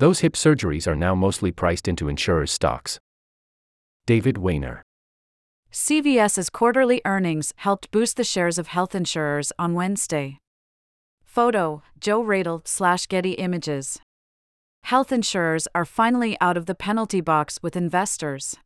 Those hip surgeries are now mostly priced into insurers' stocks. David Wainer. CVS's quarterly earnings helped boost the shares of health insurers on Wednesday. Photo Joe Raedle slash Getty Images. Health insurers are finally out of the penalty box with investors.